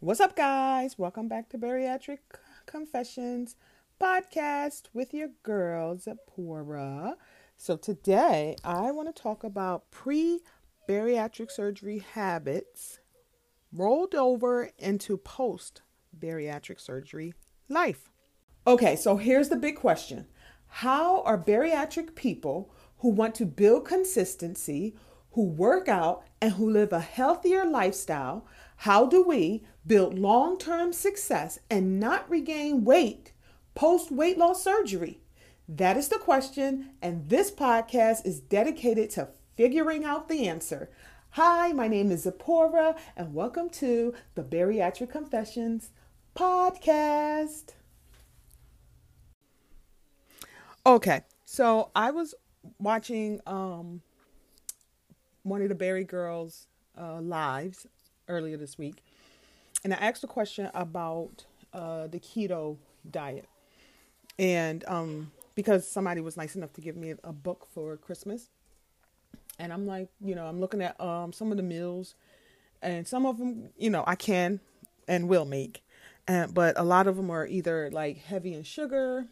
What's up, guys? Welcome back to Bariatric Confessions podcast with your girl, Zipporah. So, today I want to talk about pre bariatric surgery habits rolled over into post bariatric surgery life. Okay, so here's the big question How are bariatric people who want to build consistency, who work out, and who live a healthier lifestyle? How do we build long term success and not regain weight post weight loss surgery? That is the question, and this podcast is dedicated to figuring out the answer. Hi, my name is Zipporah, and welcome to the Bariatric Confessions podcast. Okay, so I was watching um, one of the Barry Girls uh, lives earlier this week, and I asked a question about uh, the keto diet, and um, because somebody was nice enough to give me a book for Christmas, and I'm like, you know, I'm looking at um, some of the meals, and some of them, you know, I can and will make, and but a lot of them are either like heavy in sugar,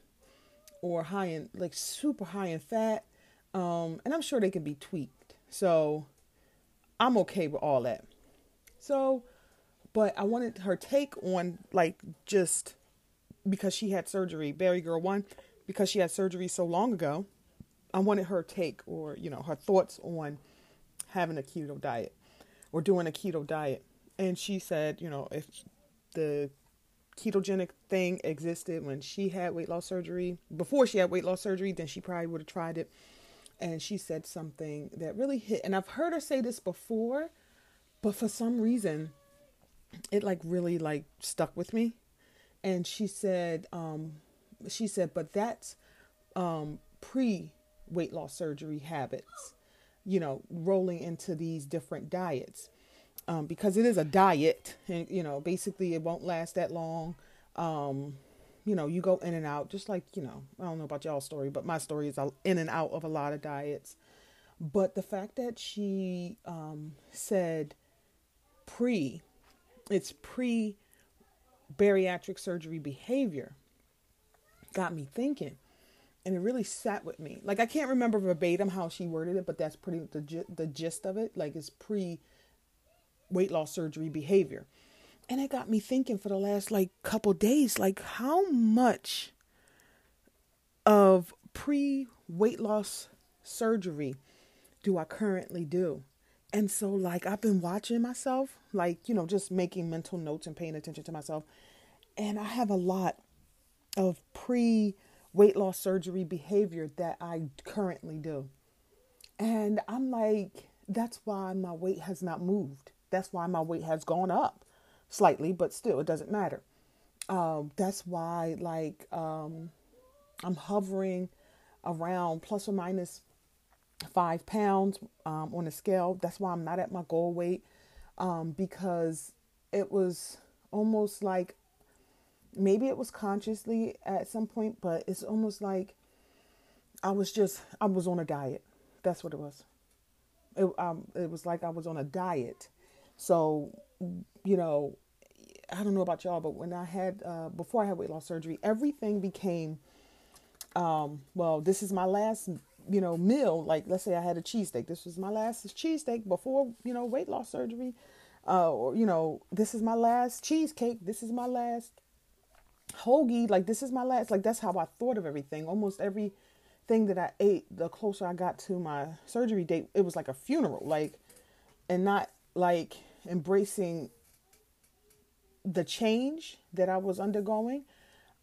or high in like super high in fat, um, and I'm sure they can be tweaked. So I'm okay with all that. So, but I wanted her take on like just because she had surgery, Berry Girl One, because she had surgery so long ago. I wanted her take or you know her thoughts on having a keto diet or doing a keto diet. And she said, you know, if the ketogenic thing existed when she had weight loss surgery, before she had weight loss surgery, then she probably would have tried it. And she said something that really hit. And I've heard her say this before, but for some reason it like really like stuck with me. And she said um she said but that's um pre weight loss surgery habits you know rolling into these different diets. Um because it is a diet and you know basically it won't last that long. Um you know you go in and out just like you know i don't know about y'all's story but my story is in and out of a lot of diets. But the fact that she um said pre, it's pre bariatric surgery behavior got me thinking and it really sat with me. Like i can't remember verbatim how she worded it but that's pretty the, the gist of it. Like it's pre weight loss surgery behavior. And it got me thinking for the last like couple days like how much of pre weight loss surgery do i currently do and so, like, I've been watching myself, like, you know, just making mental notes and paying attention to myself. And I have a lot of pre weight loss surgery behavior that I currently do. And I'm like, that's why my weight has not moved. That's why my weight has gone up slightly, but still, it doesn't matter. Um, that's why, like, um, I'm hovering around plus or minus five pounds um, on a scale. That's why I'm not at my goal weight um, because it was almost like maybe it was consciously at some point, but it's almost like I was just I was on a diet. That's what it was. It um it was like I was on a diet. So you know, I don't know about y'all, but when I had uh, before I had weight loss surgery, everything became um well, this is my last you know, meal, like let's say I had a cheesesteak. This was my last cheesesteak before, you know, weight loss surgery. Uh, or, you know, this is my last cheesecake. This is my last hoagie. Like, this is my last, like, that's how I thought of everything. Almost everything that I ate, the closer I got to my surgery date, it was like a funeral. Like, and not like embracing the change that I was undergoing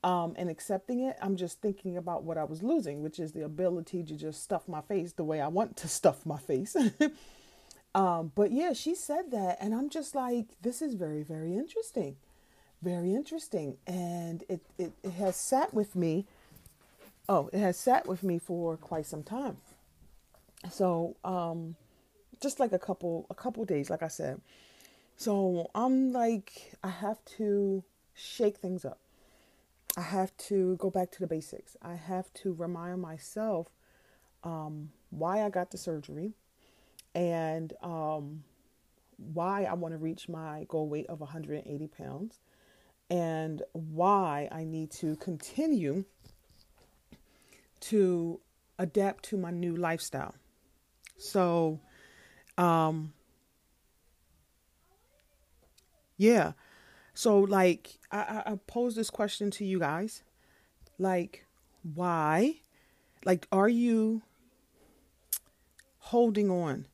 um, and accepting it, I'm just thinking about what I was losing, which is the ability to just stuff my face the way I want to stuff my face. um, but yeah, she said that, and I'm just like, this is very, very interesting, very interesting, and it it, it has sat with me. Oh, it has sat with me for quite some time. So, um, just like a couple a couple days, like I said. So I'm like, I have to shake things up. I have to go back to the basics. I have to remind myself um, why I got the surgery and um, why I want to reach my goal weight of 180 pounds and why I need to continue to adapt to my new lifestyle. So, um, yeah. So, like, I, I pose this question to you guys like, why? Like, are you holding on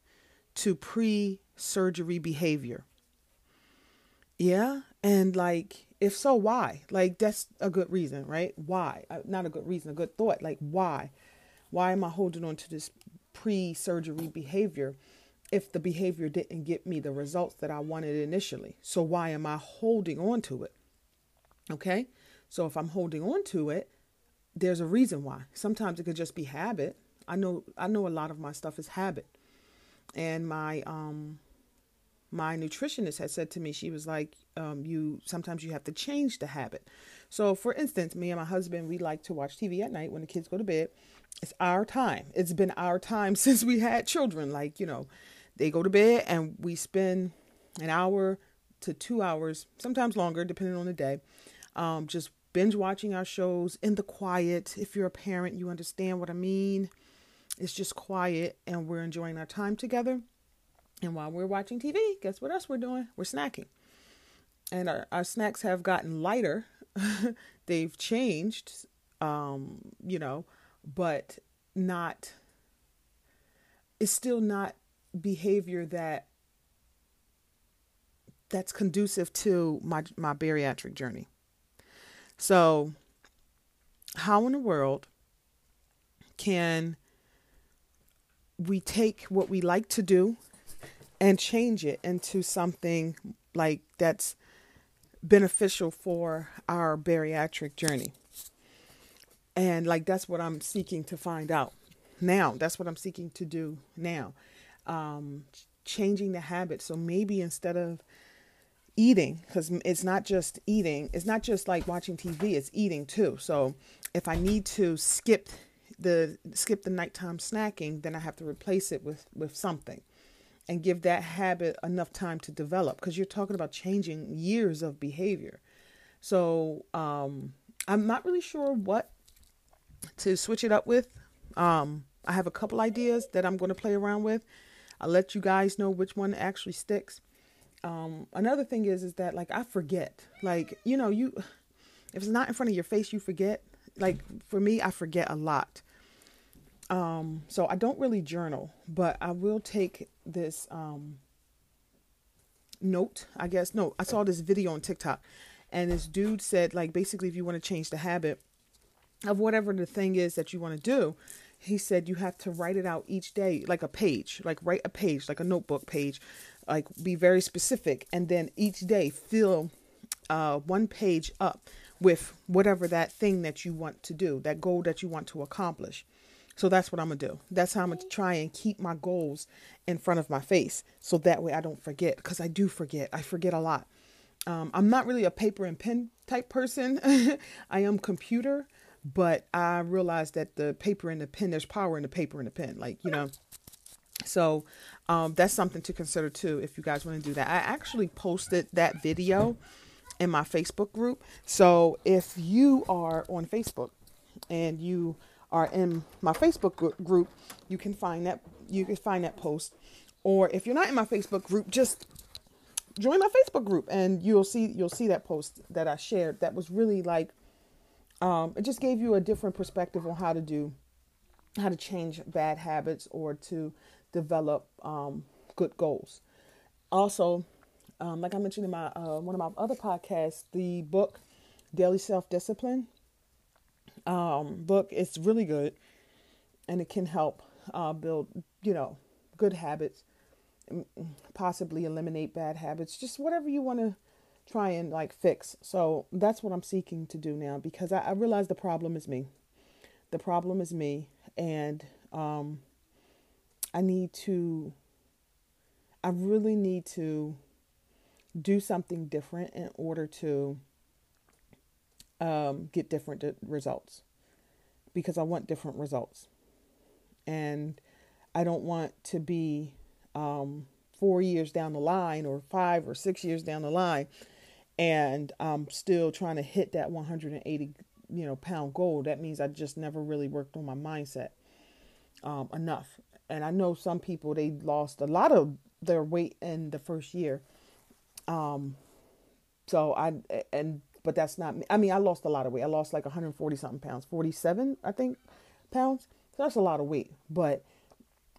to pre surgery behavior? Yeah. And like, if so, why? Like, that's a good reason, right? Why? Uh, not a good reason, a good thought. Like, why? Why am I holding on to this pre surgery behavior if the behavior didn't get me the results that I wanted initially? So, why am I holding on to it? Okay. So, if I'm holding on to it, there's a reason why. Sometimes it could just be habit. I know I know a lot of my stuff is habit. And my um my nutritionist had said to me, she was like, um, you sometimes you have to change the habit. So for instance, me and my husband, we like to watch TV at night when the kids go to bed. It's our time. It's been our time since we had children. Like, you know, they go to bed and we spend an hour to two hours, sometimes longer, depending on the day, um, just binge watching our shows in the quiet. If you're a parent, you understand what I mean. It's just quiet and we're enjoying our time together. And while we're watching TV, guess what else we're doing? We're snacking. And our, our snacks have gotten lighter. They've changed, um, you know, but not, it's still not behavior that that's conducive to my my bariatric journey. So, how in the world can we take what we like to do and change it into something like that's beneficial for our bariatric journey? And like that's what I'm seeking to find out now. That's what I'm seeking to do now. Um, changing the habit. So maybe instead of eating because it's not just eating it's not just like watching tv it's eating too. So if i need to skip the skip the nighttime snacking then i have to replace it with with something and give that habit enough time to develop. Because you're talking about changing years of behavior. So um i'm not really sure what to switch it up with. Um i have a couple ideas that i'm going to play around with i'll let you guys know which one actually sticks um, another thing is is that like I forget. Like, you know, you if it's not in front of your face, you forget. Like for me, I forget a lot. Um, so I don't really journal, but I will take this um note, I guess. No, I saw this video on TikTok and this dude said like basically if you want to change the habit of whatever the thing is that you want to do, he said you have to write it out each day like a page, like write a page, like a notebook page like be very specific and then each day fill uh, one page up with whatever that thing that you want to do that goal that you want to accomplish. So that's what i'm gonna do. That's how i'm gonna try and keep my goals in front of my face so that way i don't forget because i do forget. I forget a lot. Um, i'm not really a paper and pen type person. I am computer but i realized that the paper and the pen there's power in the paper and the pen like you know so um, that's something to consider too if you guys want to do that. I actually posted that video in my Facebook group. So if you are on Facebook and you are in my Facebook group, you can find that you can find that post. Or if you're not in my Facebook group, just join my Facebook group and you'll see you'll see that post that I shared. That was really like um, it just gave you a different perspective on how to do how to change bad habits or to develop um, good goals. Also, um, like I mentioned in my uh, one of my other podcasts, the book Daily Self Discipline um, book is really good, and it can help uh, build you know good habits, possibly eliminate bad habits, just whatever you want to try and like fix. So that's what I'm seeking to do now because I, I realize the problem is me. The problem is me, and um, I need to, I really need to do something different in order to um, get different results because I want different results. And I don't want to be um, four years down the line or five or six years down the line and I'm still trying to hit that 180 you know pound goal that means I just never really worked on my mindset um, enough. And I know some people they lost a lot of their weight in the first year. Um so I and but that's not me. I mean I lost a lot of weight. I lost like 140 something pounds 47 I think pounds. So that's a lot of weight. But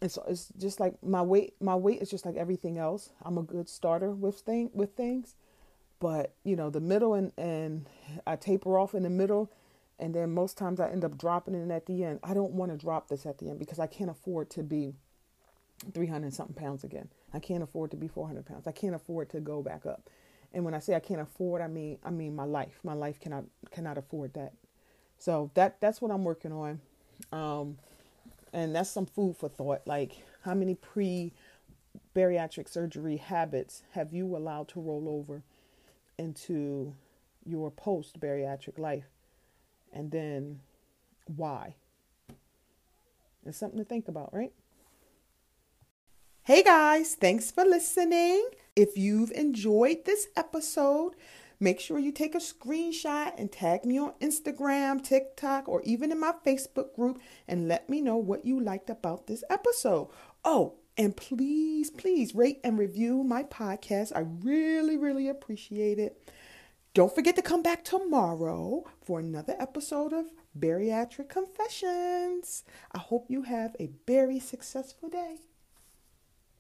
it's it's just like my weight my weight is just like everything else. I'm a good starter with thing with things but you know the middle and and i taper off in the middle and then most times i end up dropping it at the end. I don't want to drop this at the end because i can't afford to be 300 something pounds again. I can't afford to be 400 pounds. I can't afford to go back up. And when i say i can't afford i mean i mean my life. My life cannot cannot afford that. So that that's what i'm working on. Um and that's some food for thought. Like, how many pre bariatric surgery habits have you allowed to roll over into your post bariatric life? And then why? It's something to think about, right? Hey guys, thanks for listening. If you've enjoyed this episode, Make sure you take a screenshot and tag me on Instagram, TikTok, or even in my Facebook group and let me know what you liked about this episode. Oh, and please, please rate and review my podcast. I really, really appreciate it. Don't forget to come back tomorrow for another episode of Bariatric Confessions. I hope you have a very successful day.